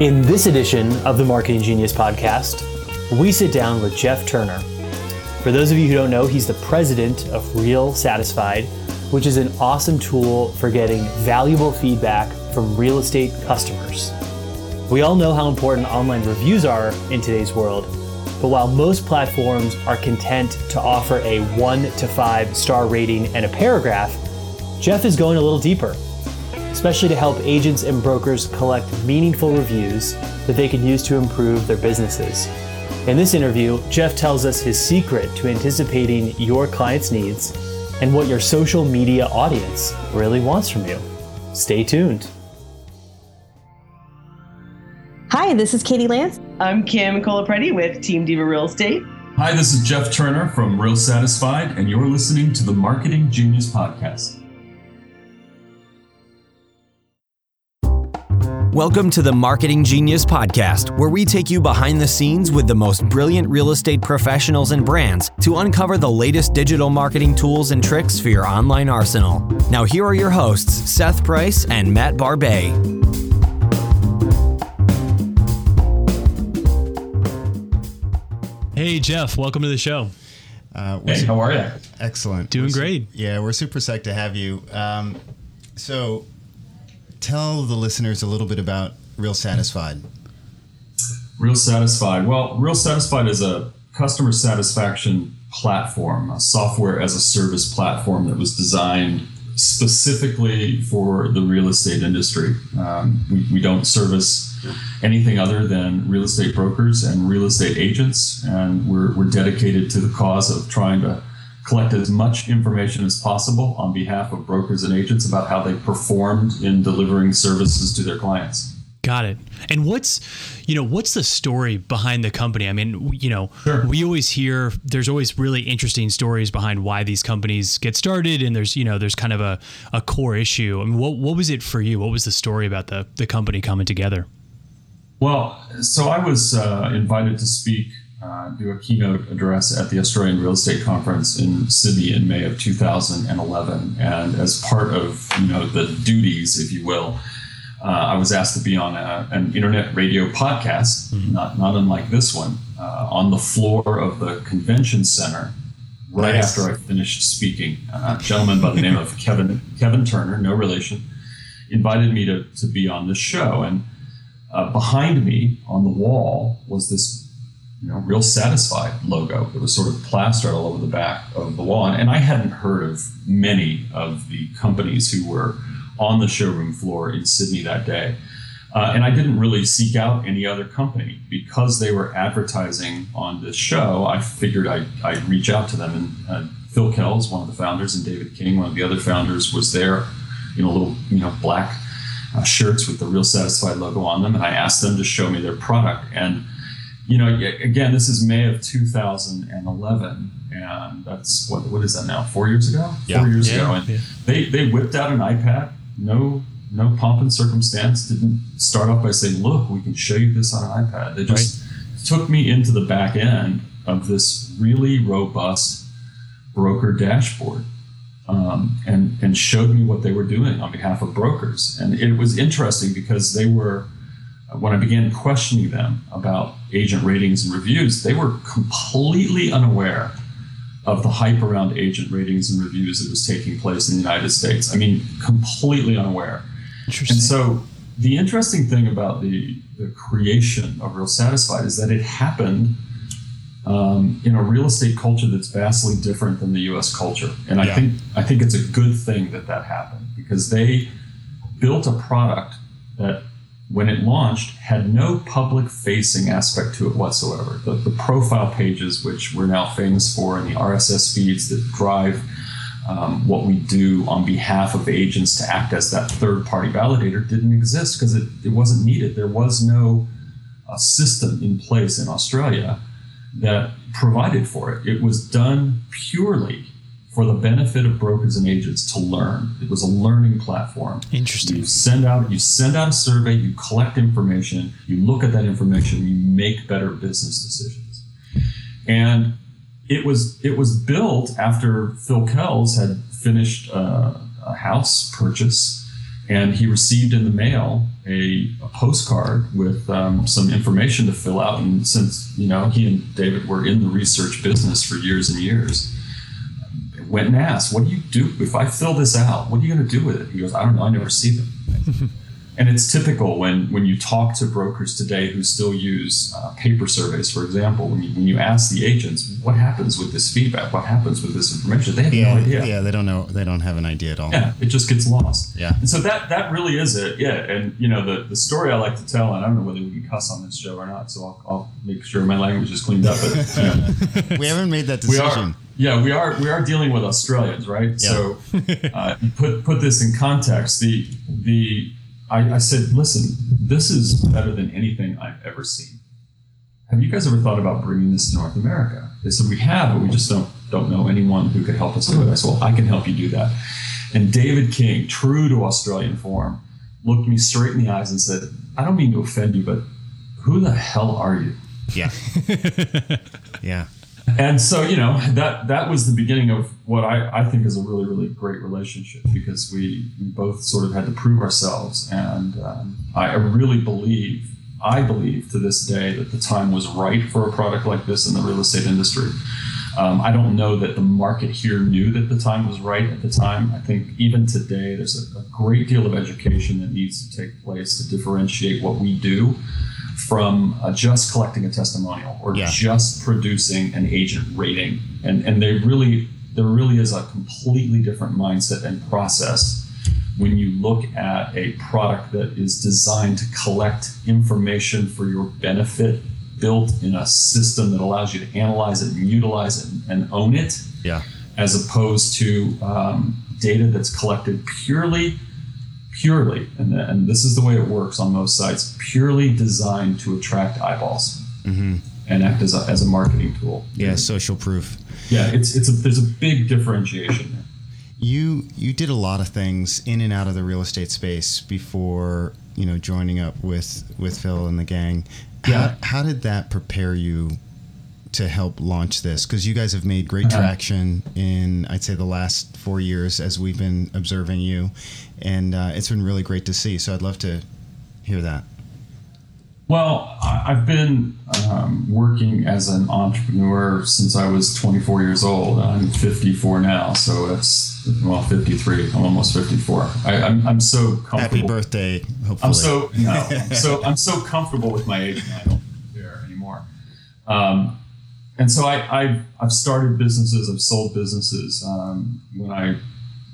In this edition of the Marketing Genius podcast, we sit down with Jeff Turner. For those of you who don't know, he's the president of RealSatisfied, which is an awesome tool for getting valuable feedback from real estate customers. We all know how important online reviews are in today's world, but while most platforms are content to offer a one to five star rating and a paragraph, Jeff is going a little deeper especially to help agents and brokers collect meaningful reviews that they can use to improve their businesses. In this interview, Jeff tells us his secret to anticipating your client's needs and what your social media audience really wants from you. Stay tuned. Hi, this is Katie Lance. I'm Kim Colaprete with Team Diva Real Estate. Hi, this is Jeff Turner from RealSatisfied, and you're listening to the Marketing Genius Podcast. Welcome to the Marketing Genius Podcast, where we take you behind the scenes with the most brilliant real estate professionals and brands to uncover the latest digital marketing tools and tricks for your online arsenal. Now, here are your hosts, Seth Price and Matt Barba. Hey, Jeff, welcome to the show. Uh, hey, how are you? Excellent. Doing we're great. Su- yeah, we're super psyched to have you. Um, so, tell the listeners a little bit about RealSatisfied. Real Satisfied. Well, RealSatisfied is a customer satisfaction platform, a software as a service platform that was designed specifically for the real estate industry. Um, we, we don't service anything other than real estate brokers and real estate agents, and we're, we're dedicated to the cause of trying to collect as much information as possible on behalf of brokers and agents about how they performed in delivering services to their clients. Got it. And what's, you know, what's the story behind the company? I mean, you know, sure. we always hear there's always really interesting stories behind why these companies get started, and there's, you know, there's kind of a, a core issue. I mean, what what was it for you? What was the story about the the company coming together? Well, so I was uh, invited to speak uh, do a keynote address at the Australian Real Estate Conference in Sydney in May of 2011. And as part of you know the duties, if you will, uh, I was asked to be on a, an internet radio podcast, mm-hmm. not not unlike this one, uh, on the floor of the convention center. Right nice. after I finished speaking, a gentleman by the name of Kevin Kevin Turner, no relation, invited me to to be on this show. And uh, behind me on the wall was this you know, RealSatisfied logo that was sort of plastered all over the back of the wall. And I hadn't heard of many of the companies who were on the showroom floor in Sydney that day. Uh, and I didn't really seek out any other company because they were advertising on this show. I figured I'd, I'd reach out to them. And uh, Phil Kells, one of the founders, and David King, one of the other founders, was there in a little, you know, black uh, shirts with the RealSatisfied logo on them. And I asked them to show me their product. And you know, again, this is May of 2011, and that's what what is that now? Four years ago? Yeah. Four years yeah. ago, and yeah. they they whipped out an iPad. No no pomp and circumstance. Didn't start off by saying, "Look, we can show you this on an iPad." They just right. took me into the back end of this really robust broker dashboard. Um, and and showed me what they were doing on behalf of brokers, and it was interesting because they were when I began questioning them about agent ratings and reviews, they were completely unaware of the hype around agent ratings and reviews that was taking place in the United States. I mean, completely unaware. Interesting. And so the interesting thing about the, the creation of RealSatisfied is that it happened um, in a real estate culture that's vastly different than the U.S. culture, and yeah. I think I think it's a good thing that that happened because they built a product that when it launched, had no public facing aspect to it whatsoever. The, the, profile pages, which we're now famous for, and the RSS feeds that drive um, what we do on behalf of agents to act as that third party validator, didn't exist because it, it wasn't needed. There was no uh, system in place in Australia that provided for it. It was done purely for the benefit of brokers and agents to learn. It was a learning platform. Interesting. You send out you send out a survey, you collect information, you look at that information, you make better business decisions. And it was it was built after Phil Kells had finished uh, a house purchase and he received in the mail a, a postcard with um, some information to fill out. And since you know he and David were in the research business for years and years, went and asked, "What do you do if I fill this out? What are you going to do with it?" He goes, "I don't know. I never see them." And it's typical when, when you talk to brokers today who still use uh, paper surveys, for example, when you, when you ask the agents, what happens with this feedback? What happens with this information? They have yeah, no idea. Yeah, they don't know. They don't have an idea at all. Yeah, it just gets lost. Yeah. And so that that really is it. Yeah. And you know the, the story I like to tell, and I don't know whether we can cuss on this show or not, so I'll, I'll make sure my language is cleaned up. But you know, we haven't made that we decision. Are. Yeah, we are. We are dealing with Australians, right? So uh, put put this in context. The the I, I said, listen, this is better than anything I've ever seen. Have you guys ever thought about bringing this to North America? They said we have, but we just don't don't know anyone who could help us do it. I said, well, I can help you do that. And David King, true to Australian form, looked me straight in the eyes and said, I don't mean to offend you, but who the hell are you? Yeah. yeah. And so, you know, that that was the beginning of what I, I think is a really, really great relationship because we, we both sort of had to prove ourselves. And um, I really believe, I believe to this day that the time was right for a product like this in the real estate industry. Um, I don't know that the market here knew that the time was right at the time. I think even today, there's a, a great deal of education that needs to take place to differentiate what we do from uh, just collecting a testimonial or Yeah. just producing an agent rating. And, and they really, there really is a completely different mindset and process when you look at a product that is designed to collect information for your benefit, built in a system that allows you to analyze it and utilize it and own it Yeah. as opposed to um, data that's collected purely, purely, and, and this is the way it works on most sites, purely designed to attract eyeballs mm-hmm. and act as a, as a marketing tool. Yeah. Social proof. Yeah, it's it's a, there's a big differentiation. there. You you did a lot of things in and out of the real estate space before you know joining up with with Phil and the gang. Yeah. How, how did that prepare you to help launch this? Because you guys have made great Uh-huh. traction in I'd say the last four years as we've been observing you, and uh, it's been really great to see. So I'd love to hear that. Well, I've been um, working as an entrepreneur since I was 24 years old. I'm 54 now, so that's well 53. I'm almost 54. I, I'm, I'm so comfortable. Happy birthday! Hopefully. I'm so no. I'm so I'm so comfortable with my age, I don't care anymore. Um, and so I, I've I've started businesses. I've sold businesses. Um, when I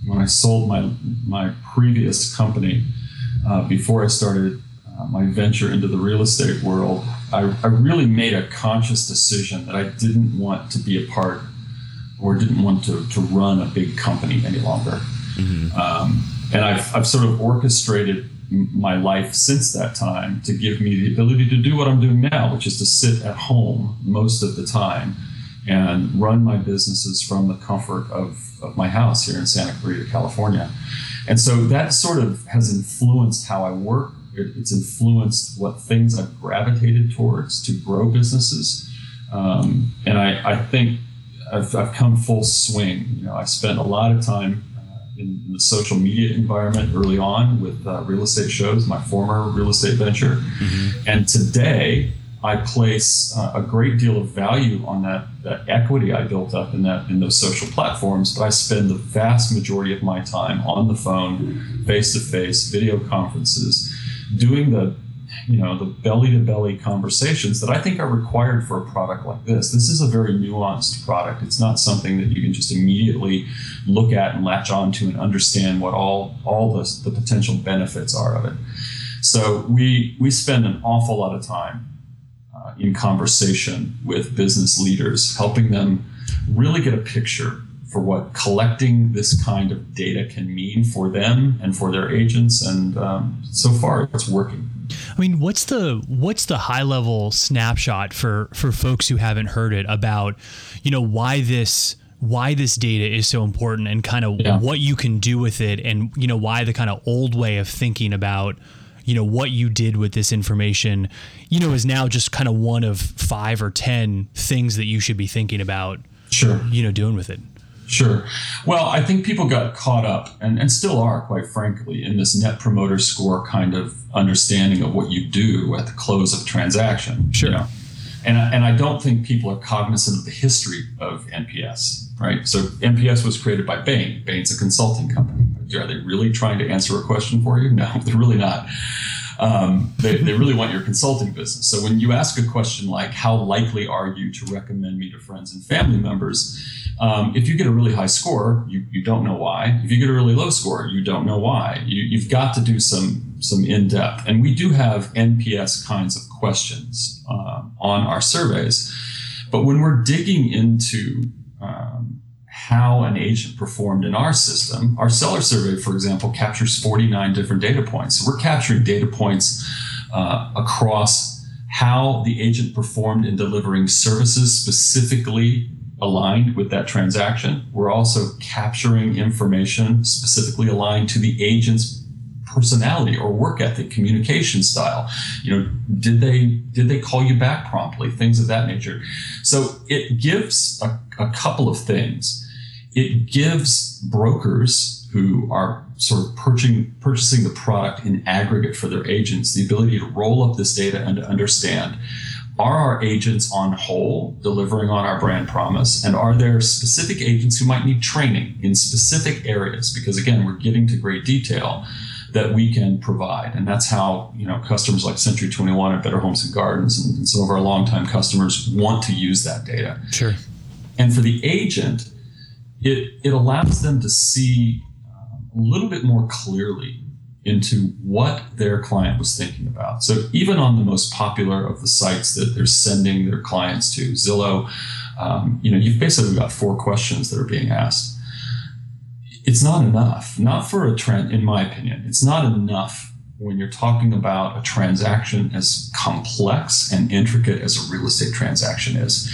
when I sold my my previous company uh, before I started uh, my venture into the real estate world, I, I really made a conscious decision that I didn't want to be a part or didn't want to, to run a big company any longer. Um, and I've, I've sort of orchestrated my life since that time to give me the ability to do what I'm doing now, which is to sit at home most of the time and run my businesses from the comfort of, of my house here in Santa Clarita, California. And so that sort of has influenced how I work. It, it's influenced what things I've gravitated towards to grow businesses. Um, and I, I think I've, I've come full swing. You know, I spent a lot of time in the social media environment early on with uh, real estate shows, my former real estate venture. And today, I place uh, a great deal of value on that, that equity I built up in that in those social platforms. But I spend the vast majority of my time on the phone, face to face, video conferences, doing the you know the belly to belly conversations that I think are required for a product like this. This is a very nuanced product. It's not something that you can just immediately look at and latch onto and understand what all all the, the potential benefits are of it. So we we spend an awful lot of time uh, in conversation with business leaders, helping them really get a picture for what collecting this kind of data can mean for them and for their agents. And um, so far, it's working. I mean, what's the what's the high level snapshot for for folks who haven't heard it about, you know, why this why this data is so important and kind of Yeah. what you can do with it and you know why the kind of old way of thinking about you know what you did with this information you know is now just kind of one of 5 or 10 things that you should be thinking about Sure. you know doing with it Sure. Well, I think people got caught up and, and still are, quite frankly, in this net promoter score kind of understanding of what you do at the close of a transaction. Sure. You know? And, and I don't think people are cognizant of the history of NPS, right? So NPS was created by Bain. Bain's a consulting company. Are they really trying to answer a question for you? No, they're really not. Um, they, they really want your consulting business. So when you ask a question like, how likely are you to recommend me to friends and family members? Um, if you get a really high score, you, you don't know why. If you get a really low score, you don't know why. You, you've got to do some some in depth, and we do have NPS kinds of questions um, on our surveys. But when we're digging into how an agent performed in our system, our seller survey, for example, captures 49 different data points. So we're capturing data points uh, across how the agent performed in delivering services specifically aligned with that transaction. We're also capturing information specifically aligned to the agent's personality or work ethic, communication style. You know, did they did they call you back promptly? Things of that nature. So it gives a, a couple of things. It gives brokers who are sort of purchasing purchasing the product in aggregate for their agents the ability to roll up this data and to understand are our agents on whole delivering on our brand promise? And are there specific agents who might need training in specific areas? Because again, we're getting to great detail that we can provide. And that's how, you know, customers like Century 21 and Better Homes and Gardens and, and some of our longtime customers want to use that data. Sure. And for the agent, it, it allows them to see um, a little bit more clearly into what their client was thinking about. So even on the most popular of the sites that they're sending their clients to, Zillow, um, you know, you've basically got four questions that are being asked. It's not enough, not for a trend, in my opinion. It's not enough when you're talking about a transaction as complex and intricate as a real estate transaction is.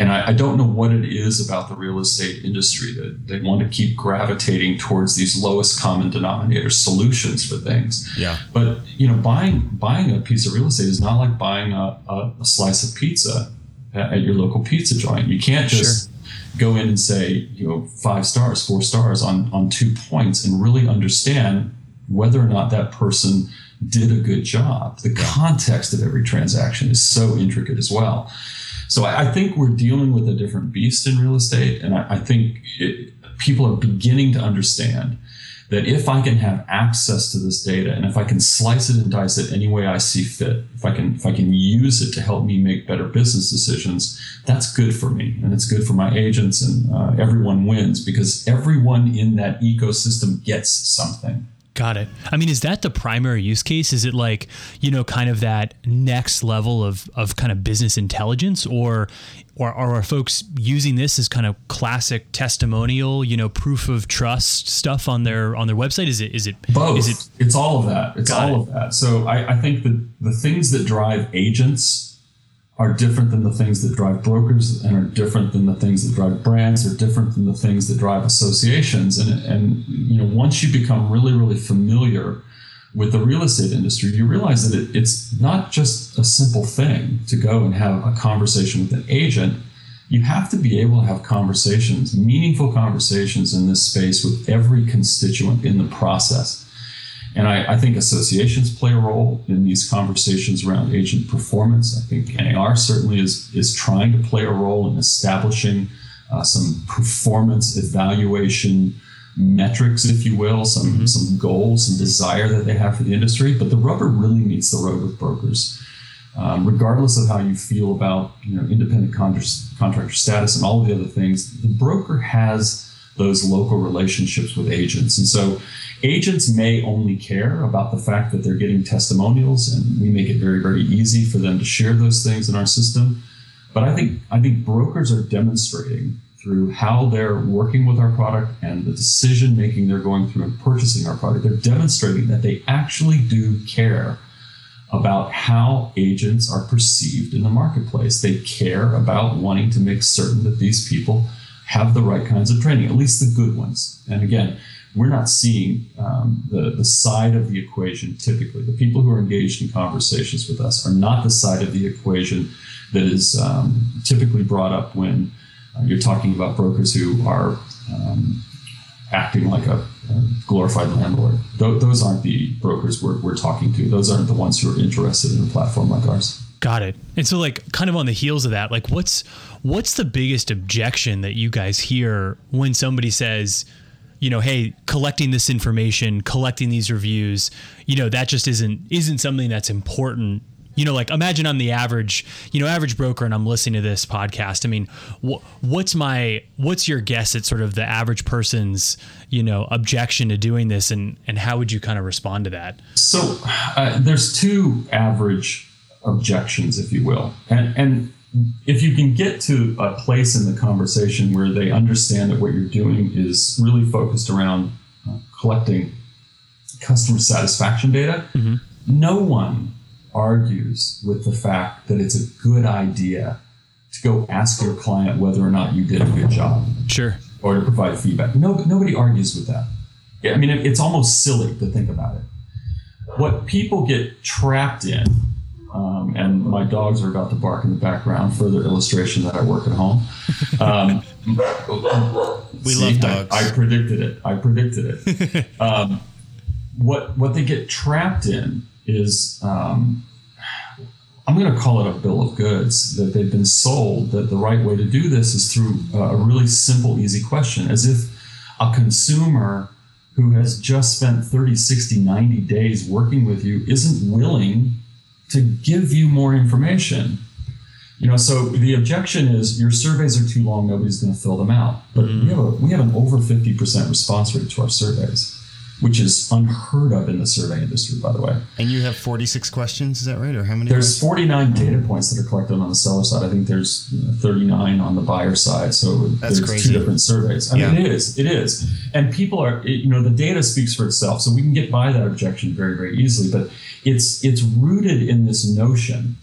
And I, I, don't know what it is about the real estate industry that they want to keep gravitating towards these lowest common denominator solutions for things. Yeah. But you know, buying buying a piece of real estate is not like buying a, a, a slice of pizza at, at, your local pizza joint. You can't just sure. go in and say, you know, five stars, four stars on on two points and really understand whether or not that person did a good job. The context of every transaction is so intricate as well. So I, I think we're dealing with a different beast in real estate, and I, I think it, people are beginning to understand that if I can have access to this data and if I can slice it and dice it any way I see fit, if I can if I can use it to help me make better business decisions, that's good for me and it's good for my agents and uh, everyone wins because everyone in that ecosystem gets something. Got it. I mean, is that the primary use case? Is it like, you know, kind of that next level of, of kind of business intelligence or, or, or are folks using this as kind of classic testimonial, you know, proof of trust stuff on their, on their website? Is it, is it, both? Is it, it's all of that. It's all it. of that. So I, I think that the things that drive agents are different than the things that drive brokers and are different than the things that drive brands are different than the things that drive associations. And, and you know once you become really really familiar with the real estate industry you realize that it, it's not just a simple thing to go and have a conversation with an agent. You have to be able to have conversations meaningful conversations in this space with every constituent in the process and I, I, think associations play a role in these conversations around agent performance. I think NAR certainly is, is trying to play a role in establishing uh, some performance evaluation metrics, if you will, some, mm-hmm. some goals and desire that they have for the industry. But the rubber really meets the road with brokers. Um, regardless of how you feel about you know independent contractor status and all of the other things, the broker has those local relationships with agents. And so Agents may only care about the fact that they're getting testimonials, and we make it very, very easy for them to share those things in our system. But I think I think brokers are demonstrating through how they're working with our product and the decision making they're going through in purchasing our product. They're demonstrating that they actually do care about how agents are perceived in the marketplace. They care about wanting to make certain that these people have the right kinds of training, at least the good ones. And again, we're not seeing um, the, the side of the equation typically. The people who are engaged in conversations with us are not the side of the equation that is um, typically brought up when uh, you're talking about brokers who are um, acting like a, a glorified landlord. Th- those aren't the brokers we're, we're talking to. Those aren't the ones who are interested in a platform like ours. Got it. And so like kind of on the heels of that, like what's what's the biggest objection that you guys hear when somebody says, you know, hey, collecting this information, collecting these reviews, you know, that just isn't isn't something that's important you know, like imagine I'm the average, you know, average broker and I'm listening to this podcast. I mean, wh- what's my, what's your guess at sort of the average person's, you know, objection to doing this and, and how would you kind of respond to that? So uh, there's two average objections, if you will. And, and if you can get to a place in the conversation where they understand that what you're doing is really focused around uh, collecting customer satisfaction data, mm-hmm. no one argues with the fact that it's a good idea to go ask your client whether or not you did a good job. Sure. Or to provide feedback. No, nobody argues with that. I mean, it's almost silly to think about it. What people get trapped in, um, and my dogs are about to bark in the background, further illustration that I work at home. Um, we see, love dogs. I, I, predicted it. I predicted it. um, what what they get trapped in is um, I'm going to call it a bill of goods that they've been sold that the right way to do this is through a really simple, easy question, as if a consumer who has just spent 30, 60, 90 days working with you isn't willing to give you more information. You know, so the objection is your surveys are too long, nobody's going to fill them out. But mm. we have a we have an over 50% response rate to our surveys which is unheard of in the survey industry, by the way. And you have 46 questions, is that right? Or how many? There's 49 data points that are collected on the seller side. I think there's 39 on the buyer side. So That's there's crazy. two different surveys. I yeah. mean, it is. It is. And people are, you know, the data speaks for itself. So we can get by that objection very, very easily. But it's it's rooted in this notion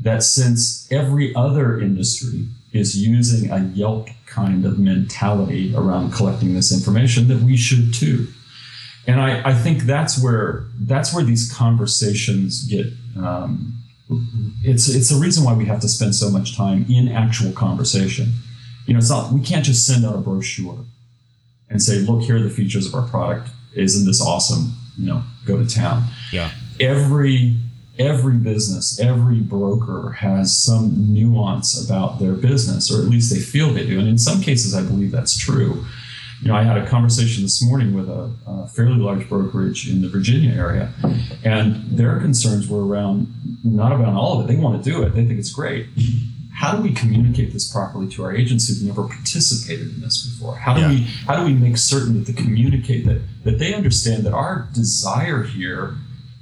that since every other industry is using a Yelp kind of mentality around collecting this information, that we should too and I, I think that's where that's where these conversations get um, it's it's the reason why we have to spend so much time in actual conversation. You know it's not we can't just send out a brochure and say look here are the features of our product. Isn't this awesome? You know go to town. Yeah. Every every business every broker has some nuance about their business or at least they feel they do. And in some cases i believe that's true you know, I had a conversation this morning with a, a, fairly large brokerage in the Virginia area, and their concerns were around not about all of it. They want to do it. They think it's great. How do we communicate this properly to our agents who've never participated in this before? How do yeah. we how do we make certain that they communicate that that they understand that our desire here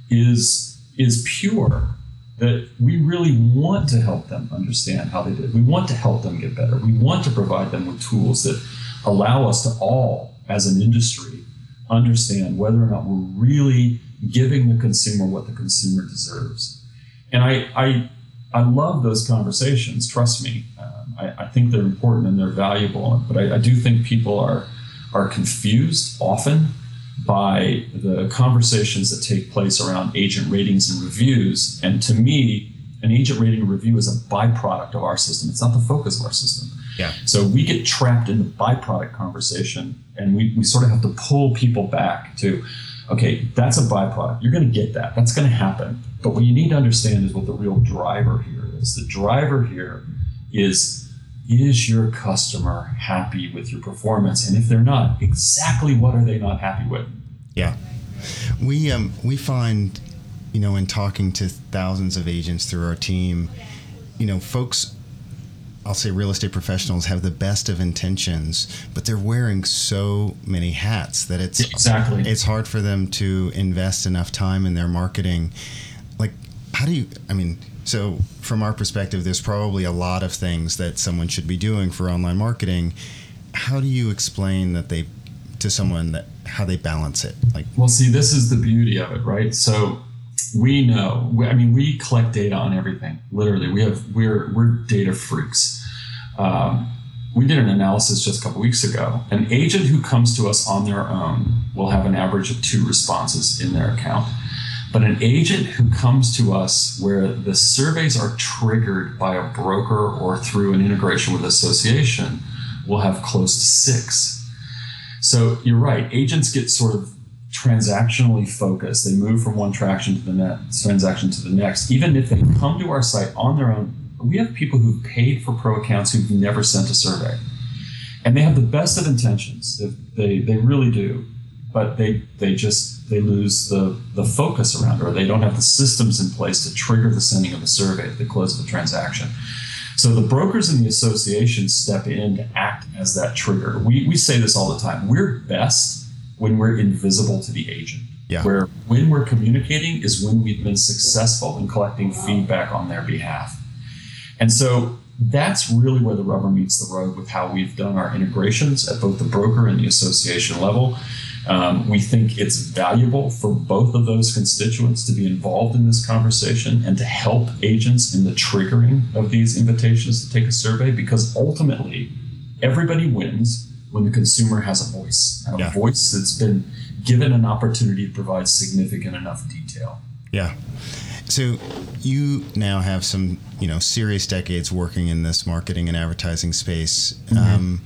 is is pure that we really want to help them understand how they did. We want to help them get better. We want to provide them with tools that allow us to all, as an industry, understand whether or not we're really giving the consumer what the consumer deserves. And I, I, I love those conversations. Trust me, um, I, I, think they're important and they're valuable. But I, I do think people are are confused often by the conversations that take place around agent ratings and reviews. And to me, an agent rating review is a byproduct of our system. It's not the focus of our system. Yeah. So we get trapped in the byproduct conversation and we, we sort of have to pull people back to, okay, that's a byproduct. You're going to get that. That's going to happen. But what you need to understand is what the real driver here is. The driver here is is your customer happy with your performance? And if they're not, exactly what are they not happy with? Yeah. We um we find, you know, in talking to thousands of agents through our team, you know, folks I'll say real estate professionals have the best of intentions, but they're wearing so many hats that it's exactly it's hard for them to invest enough time in their marketing. Like, how do you? I mean, so from our perspective, there's probably a lot of things that someone should be doing for online marketing. How do you explain that they to someone that how they balance it? Like, well, see, this is the beauty of it, right? So we know i mean we collect data on everything literally we have we're we're data freaks um, we did an analysis just a couple weeks ago. An agent who comes to us on their own will have an average of two responses in their account. But an agent who comes to us where the surveys are triggered by a broker or through an integration with association will have close to six. So you're right. Agents get sort of transactionally focused. They move from one traction to the next transaction to the next. Even if they come to our site on their own, we have people who've paid for pro accounts who've never sent a survey. And they have the best of intentions. They, they really do. But they, they just they lose the, the focus around it, or they don't have the systems in place to trigger the sending of a survey at the close of the transaction. So the brokers and the associations step in to act as that trigger. We, we say this all the time. We're best when we're invisible to the agent. Yeah. Where when we're communicating is when we've been successful in collecting feedback on their behalf. And so that's really where the rubber meets the road with how we've done our integrations at both the broker and the association level. Um, we think it's valuable for both of those constituents to be involved in this conversation and to help agents in the triggering of these invitations to take a survey because ultimately everybody wins when the consumer has a voice, and a Yeah. voice that's been given an opportunity to provide significant enough detail. Yeah. So you now have some, you know, serious decades working in this marketing and advertising space. Um,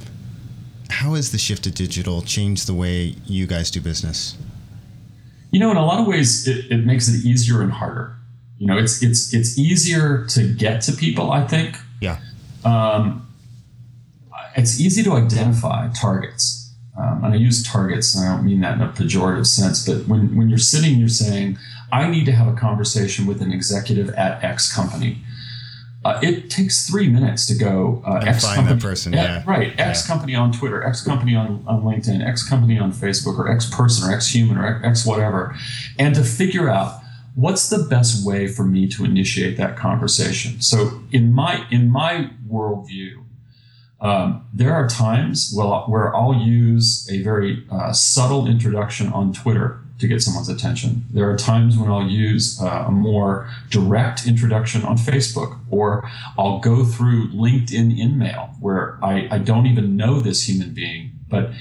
how has the shift to digital changed the way you guys do business? You know, in a lot of ways, it, it makes it easier and harder. You know, it's it's it's easier to get to people. I think Yeah. um, it's easy to identify targets. Um, and I use targets, and I don't mean that in a pejorative sense, but when, when you're sitting, you're saying, I need to have a conversation with an executive at X company. Uh, it takes three minutes to go uh, X find company, that person, yeah. right. X Yeah. company on Twitter, X company on, on LinkedIn, X company on Facebook, or X person, or X human, or X whatever, and to figure out what's the best way for me to initiate that conversation. So in my in my worldview, um, there are times where I'll use a very uh, subtle introduction on Twitter to get someone's attention. There are times when I'll use uh, a more direct introduction on Facebook, or I'll go through LinkedIn InMail where I, I don't even know this human being, but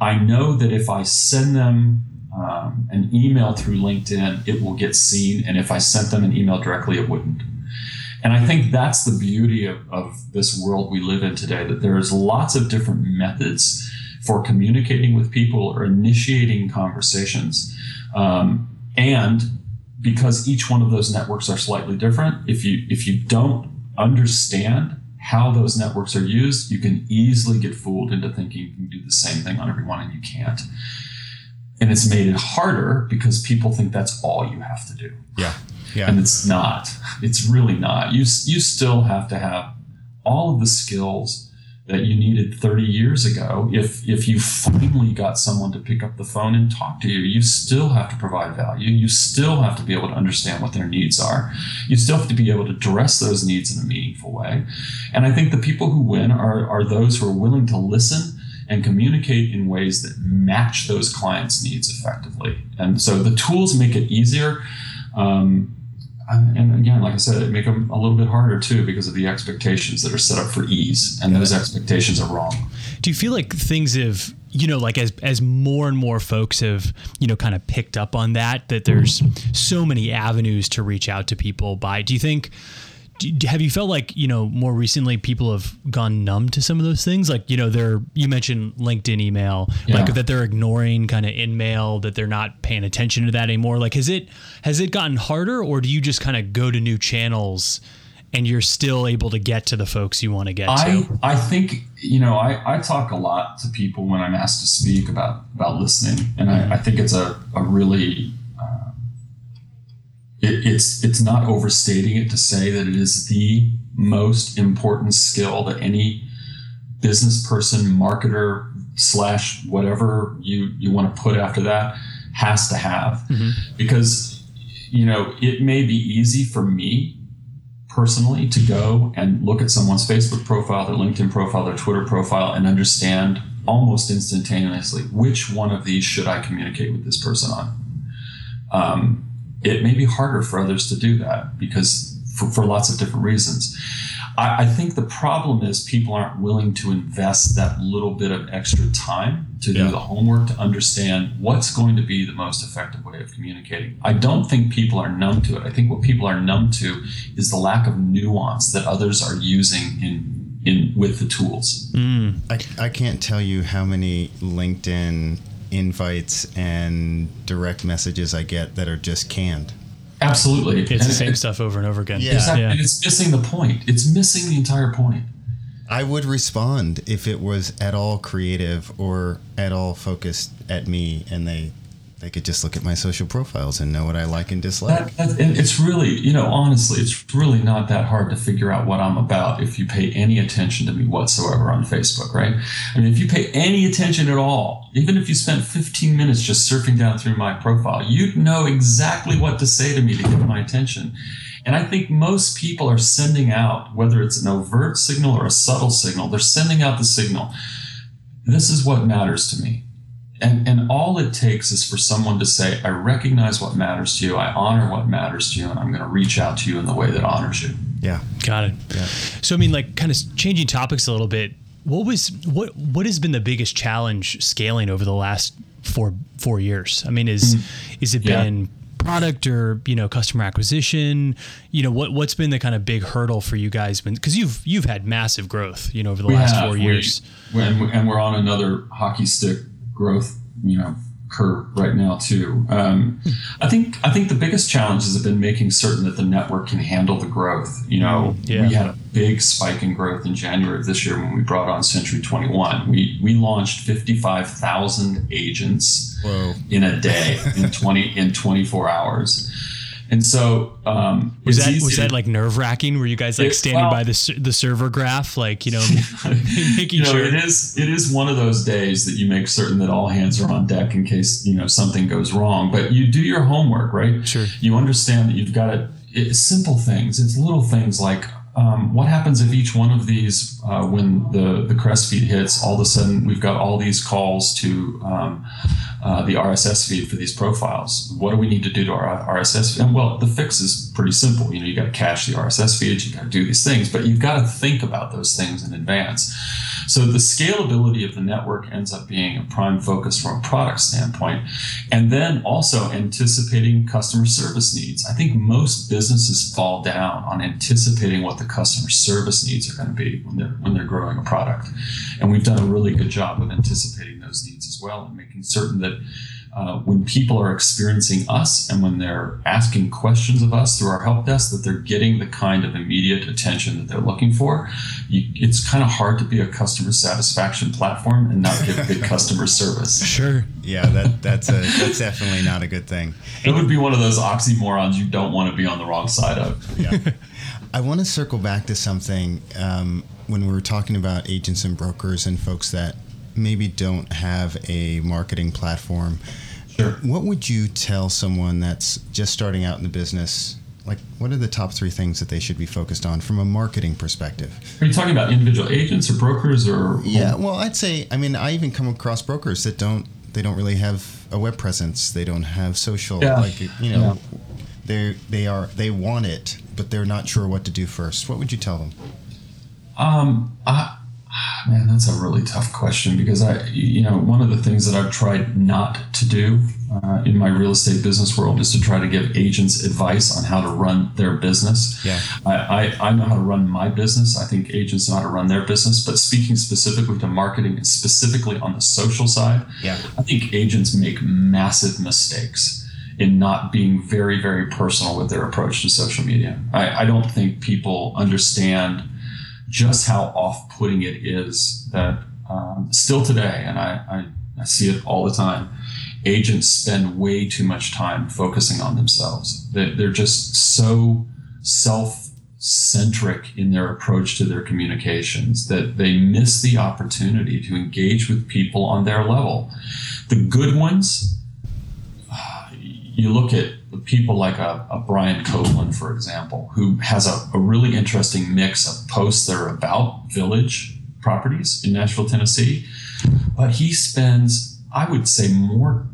I know that if I send them um, an email through LinkedIn, it will get seen. And if I sent them an email directly, it wouldn't. And I think that's the beauty of, of this world we live in today, that there's lots of different methods for communicating with people or initiating conversations. Um, and because each one of those networks are slightly different, if you if you don't understand how those networks are used, you can easily get fooled into thinking you can do the same thing on everyone and you can't. And it's made it harder because people think that's all you have to do Yeah. Yeah. and it's not. It's really not. You you still have to have all of the skills that you needed 30 years ago. If if you finally got someone to pick up the phone and talk to you, you still have to provide value. You still have to be able to understand what their needs are. You still have to be able to address those needs in a meaningful way. And I think the people who win are are those who are willing to listen and communicate in ways that match those clients' needs effectively. And so the tools make it easier. Um, and and again, like I said, it make them a little bit harder too because of the expectations that are set up for ease, and those expectations are wrong. Do you feel like things have, you know, like as as more and more folks have, you know, kind of picked up on that, that there's so many avenues to reach out to people by? Do you think? Do- Have you felt like you know more recently people have gone numb to some of those things? Like you know they're you mentioned LinkedIn email, like that they're ignoring kind of in mail, that they're not paying attention to that anymore. Like has it has it gotten harder, or do you just kind of go to new channels and you're still able to get to the folks you want to get I to? I think you know I, I talk a lot to people when I'm asked to speak about about listening, and I, I think it's a a really it, it's it's not overstating it to say that it is the most important skill that any business person, marketer slash whatever you you want to put after that has to have because you know it may be easy for me personally to go and look at someone's Facebook profile, their LinkedIn profile, their Twitter profile, and understand almost instantaneously which one of these should I communicate with this person on. Um, it may be harder for others to do that because for, for lots of different reasons. I, I think the problem is people aren't willing to invest that little bit of extra time to do the homework to understand what's going to be the most effective way of communicating. I don't think people are numb to it. I think what people are numb to is the lack of nuance that others are using in in with the tools. Mm. I, I can't tell you how many LinkedIn invites and direct messages I get that are just canned. Absolutely, It's And the it- same stuff over and over again. Yeah. Exactly. Yeah. And it's missing the point. It's missing the entire point. I would respond if it was at all creative or at all focused at me and they they could just look at my social profiles and know what I like and dislike. That, and it's really, you know, honestly, it's really not that hard to figure out what I'm about if you pay any attention to me whatsoever on Facebook, right? I mean, if you pay any attention at all, even if you spent 15 minutes just surfing down through my profile, you'd know exactly what to say to me to get my attention. And I think most people are sending out, whether it's an overt signal or a subtle signal, they're sending out the signal. This is what matters to me. And, and all it takes is for someone to say, I recognize what matters to you, I honor what matters to you, and I'm going to reach out to you in the way that honors you. Yeah. Got it. Yeah. So I mean, like, kind of changing topics a little bit. What was what what has been the biggest challenge scaling over the last four four years? I mean, is mm-hmm. is it. Yeah. been product or you know customer acquisition? You know, what what's been the kind of big hurdle for you guys? Because you've you've had massive growth, you know, over the last have. four We- years. we- and, and we're on another hockey stick growth, you know, curve right now too. Um, I think I think the biggest challenges have been making certain that the network can handle the growth. You know, Yeah. we had a big spike in growth in January of this year when we brought on Century 21. We we launched 55,000 agents Whoa. in a day in 20 in 24 hours. And so um, Was that was that like nerve wracking? Were you guys like It- standing well- by the the server graph, like you know, making you know, sure? it is it is one of those days that you make certain that all hands are on deck in case you know something goes wrong. But you do your homework, right? Sure. You understand that you've got to. It's simple things. It's little things like um, what happens if each one of these, uh, when the the crest feed hits, all of a sudden we've got all these calls to um, uh, the RSS feed for these profiles. What do we need to do to our RSS feed? And well, the fix is pretty simple. You know, you got to cache the RSS feeds, you got to do these things, but you've got to think about those things in advance. So the scalability of the network ends up being a prime focus from a product standpoint. And then also anticipating customer service needs. I think most businesses fall down on anticipating what the customer service needs are going to be when they're when they're growing a product. And we've done a really good job of anticipating those needs as well and making certain that uh, when people are experiencing us and when they're asking questions of us through our help desk, that they're getting the kind of immediate attention that they're looking for. You, it's kind of hard to be a customer satisfaction platform and not give good customer service. Sure. Yeah, that that's a that's definitely not a good thing. It would be one of those oxymorons you don't want to be on the wrong side of. Yeah. I want to circle back to something um, when we were talking about agents and brokers and folks that maybe don't have a marketing platform. Sure. What would you tell someone that's just starting out in the business? Like, what are the top three things that they should be focused on from a marketing perspective? Are you talking about individual agents or brokers or? Yeah, well, I'd say, I mean, I even come across brokers that don't, they don't really have a web presence. They don't have social, Yeah. like, you know, they they are, they want it, but they're not sure what to do first. What would you tell them? Um, I, man, that's a really tough question because I, you know, one of the things that I've tried not to do uh, in my real estate business world is to try to give agents advice on how to run their business. Yeah. I, I, I know how to run my business. I think agents know how to run their business. But speaking specifically to marketing and specifically on the social side, Yeah. I think agents make massive mistakes in not being very, very personal with their approach to social media. I, I don't think people understand just how off-putting it is that um, still today, and I, I, I see it all the time, agents spend way too much time focusing on themselves. They, they're just so self-centric in their approach to their communications that they miss the opportunity to engage with people on their level. The good ones, you look at people like a, a Brian Copeland, for example, who has a, a really interesting mix of posts that are about village properties in Nashville, Tennessee, but he spends, I would say, more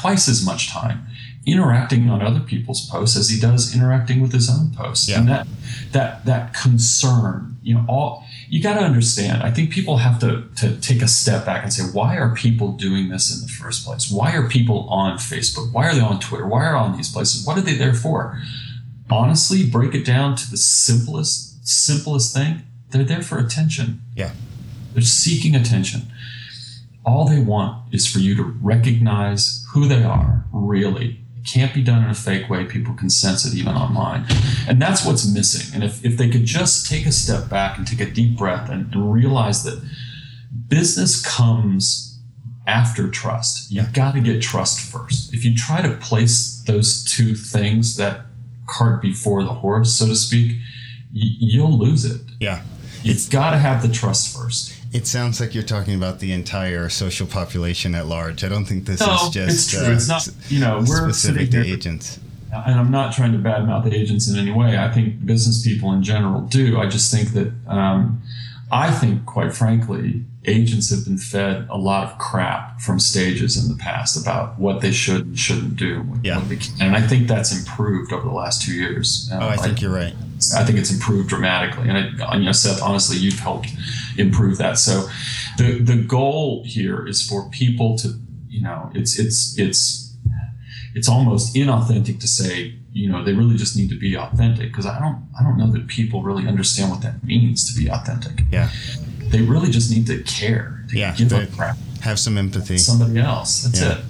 twice as much time interacting on other people's posts as he does interacting with his own posts. Yeah. And that that that concern, you know, all you got to understand. I think people have to to take a step back and say, why are people doing this in the first place? Why are people on Facebook? Why are they on Twitter? Why are they on these places? What are they there for? Honestly, break it down to the simplest simplest thing. they're there for attention. Yeah. They're seeking attention. All they want is for you to recognize who they are, really. Can't be done in a fake way. People can sense it even online. And that's what's missing. And if, if they could just take a step back and take a deep breath and, and realize that business comes after trust. You've got to get trust first. If you try to place those two things, that cart before the horse, so to speak, y- you'll lose it. Yeah. You've got to have the trust first. It sounds like you're talking about the entire social population at large. I don't think this No, is just it's true. uh, it's not. You know, we're specific sitting to here, agents. and I'm not trying to badmouth the agents in any way. I think business people in general do. I just think that um, I think, quite frankly, agents have been fed a lot of crap from stages in the past about what they should and shouldn't do. Yeah. what they can. And I think that's improved over the last two years. Oh, I think you're right. I think it's improved dramatically, and I, you know, Seth, honestly, you've helped improve that. So, the the goal here is for people to, you know, it's it's it's it's almost inauthentic to say, you know, they really just need to be authentic because I don't I don't know that people really understand what that means to be authentic. Yeah. They really just need to care, to Yeah, give a crap Have some empathy. somebody else. That's Yeah. it.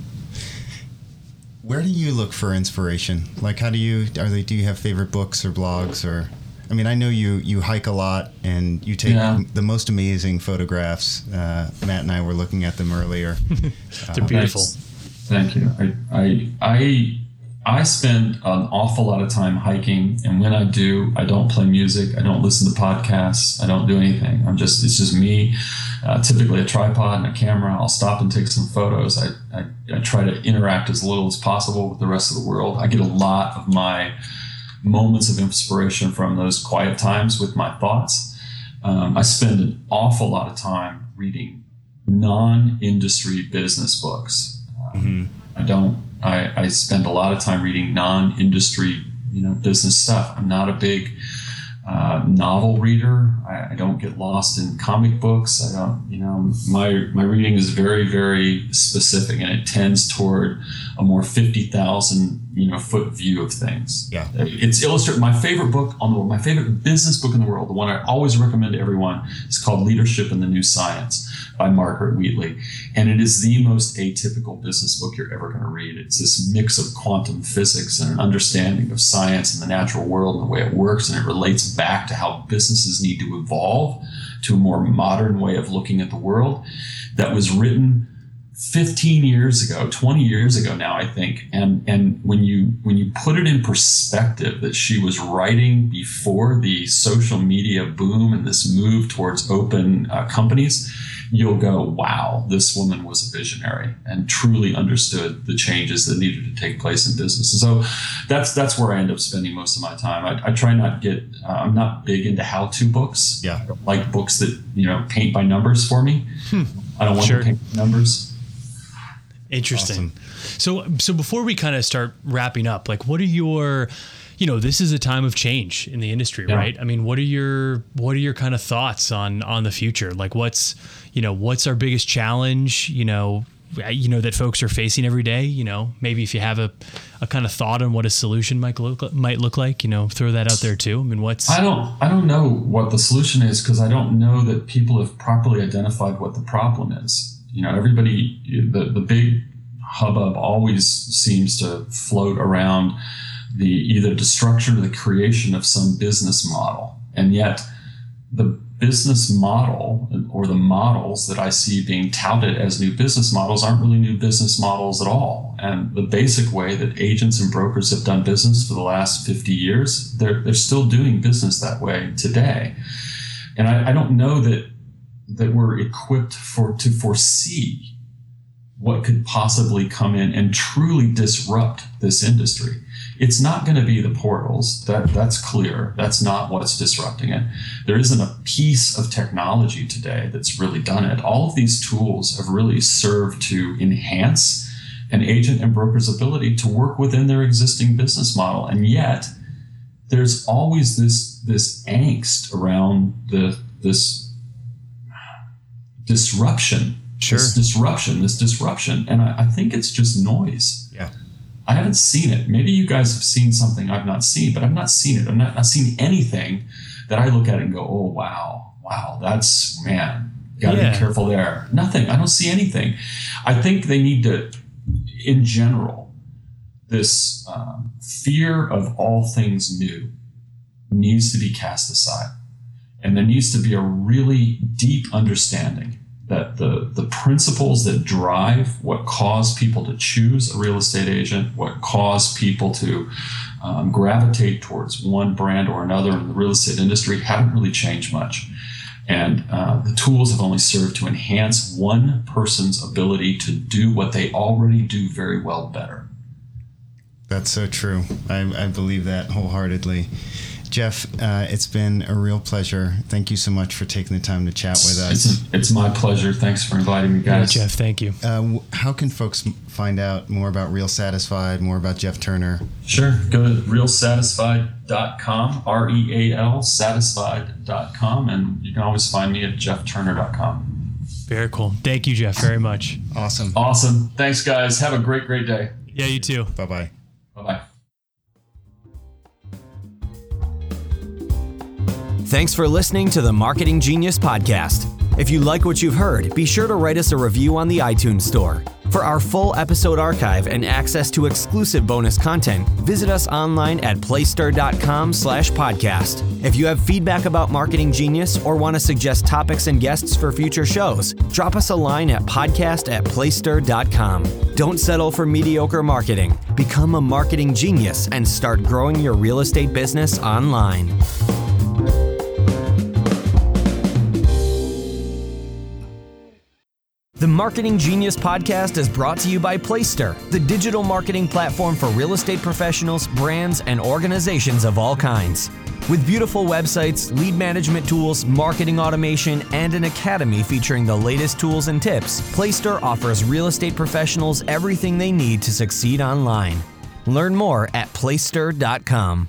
Where do you look for inspiration? Like, how do you are they? Do you have favorite books or blogs or? I mean, I know you you hike a lot and you take Yeah. the most amazing photographs. Uh, Matt and I were looking at them earlier. They're beautiful. Thank you. I, I, I, I spend an awful lot of time hiking, and when I do, I don't play music. I don't listen to podcasts. I don't do anything. I'm just it's just me. Uh, typically, a tripod and a camera. I'll stop and take some photos. I, I, I try to interact as little as possible with the rest of the world. I get a lot of my moments of inspiration from those quiet times with my thoughts. Um, I spend an awful lot of time reading non-industry business books. Um, I don't. I, I spend a lot of time reading non-industry, you know, business stuff. I'm not a big uh, novel reader. I, I don't get lost in comic books. I don't. You know, my my reading is very very specific, and it tends toward a more fifty thousand you know foot view of things. Yeah. It's illustrated. My favorite book on the world, my favorite business book in the world, the one I always recommend to everyone, is called Leadership and the New Science by Margaret Wheatley, and it is the most atypical business book you're ever going to read. It's this mix of quantum physics and an understanding of science and the natural world and the way it works, and it relates back to how businesses need to evolve to a more modern way of looking at the world. That was written 15 years ago 20 years ago now i think and and when you when you put it in perspective that she was writing before the social media boom and this move towards open uh, companies you'll go wow this woman was a visionary and truly understood the changes that needed to take place in business and so that's that's where i end up spending most of my time i, I try not get uh, i'm not big into how-to books Yeah. Like books that you know paint by numbers for me i don't want Sure. to paint by numbers Interesting. So so before we kind of start wrapping up, like what are your you know, this is a time of change in the industry, Yeah. right? I mean, what are your what are your kind of thoughts on on the future? Like what's, you know, what's our biggest challenge, you know, you know that folks are facing every day, you know, maybe if you have a, a kind of thought on what a solution might look might look like, you know, throw that out there too. I mean, what's I don't I don't know what the solution is because I don't know that people have properly identified what the problem is. You know, everybody the the big hubbub always seems to float around the either destruction or the creation of some business model. And yet the business model or the models that I see being touted as new business models aren't really new business models at all. And the basic way that agents and brokers have done business for the last 50 years, they're, they're still doing business that way today. And I, I don't know that that we're equipped for to foresee what could possibly come in and truly disrupt this industry. It's not going to be the portals. That that's clear. That's not what's disrupting it. There isn't a piece of technology today that's really done it. All of these tools have really served to enhance an agent and broker's ability to work within their existing business model. And yet there's always this this angst around the this disruption Sure. this disruption, this disruption. And I, I think it's just noise. I haven't seen it. Maybe you guys have seen something I've not seen, but I've not seen it. I've not, not seen anything that I look at and go, oh, wow, wow, that's man, gotta Yeah. be careful there. Nothing. I don't see anything. I think they need to, in general, this um, fear of all things new needs to be cast aside. And there needs to be a really deep understanding that the, the principles that drive what cause people to choose a real estate agent, what cause people to um, gravitate towards one brand or another in the real estate industry haven't really changed much. And uh, the tools have only served to enhance one person's ability to do what they already do very well better. That's so true. I, I believe that wholeheartedly. Jeff, uh, it's been a real pleasure. Thank you so much for taking the time to chat with us. It's, it's my pleasure. Thanks for inviting me, Yeah, guys. Jeff, thank you. Uh, how can folks find out more about RealSatisfied, more about Jeff Turner? Sure. Go to realsatisfied.com, R E A L, satisfied.com, and you can always find me at jeffturner.com. Very cool. Thank you, Jeff, very much. Awesome. Awesome. Thanks, guys. Have a great, great day. Yeah, you too. Bye bye. Bye bye. Thanks for listening to the Marketing Genius Podcast. If you like what you've heard, be sure to write us a review on the iTunes Store. For our full episode archive and access to exclusive bonus content, visit us online at placester.com slash podcast. If you have feedback about Marketing Genius or want to suggest topics and guests for future shows, drop us a line at podcast at placester.com. Don't settle for mediocre marketing. Become a marketing genius and start growing your real estate business online. The Marketing Genius podcast is brought to you by Placester, the digital marketing platform for real estate professionals, brands, and organizations of all kinds. With beautiful websites, lead management tools, marketing automation, and an academy featuring the latest tools and tips, Placester offers real estate professionals everything they need to succeed online. Learn more at placester.com.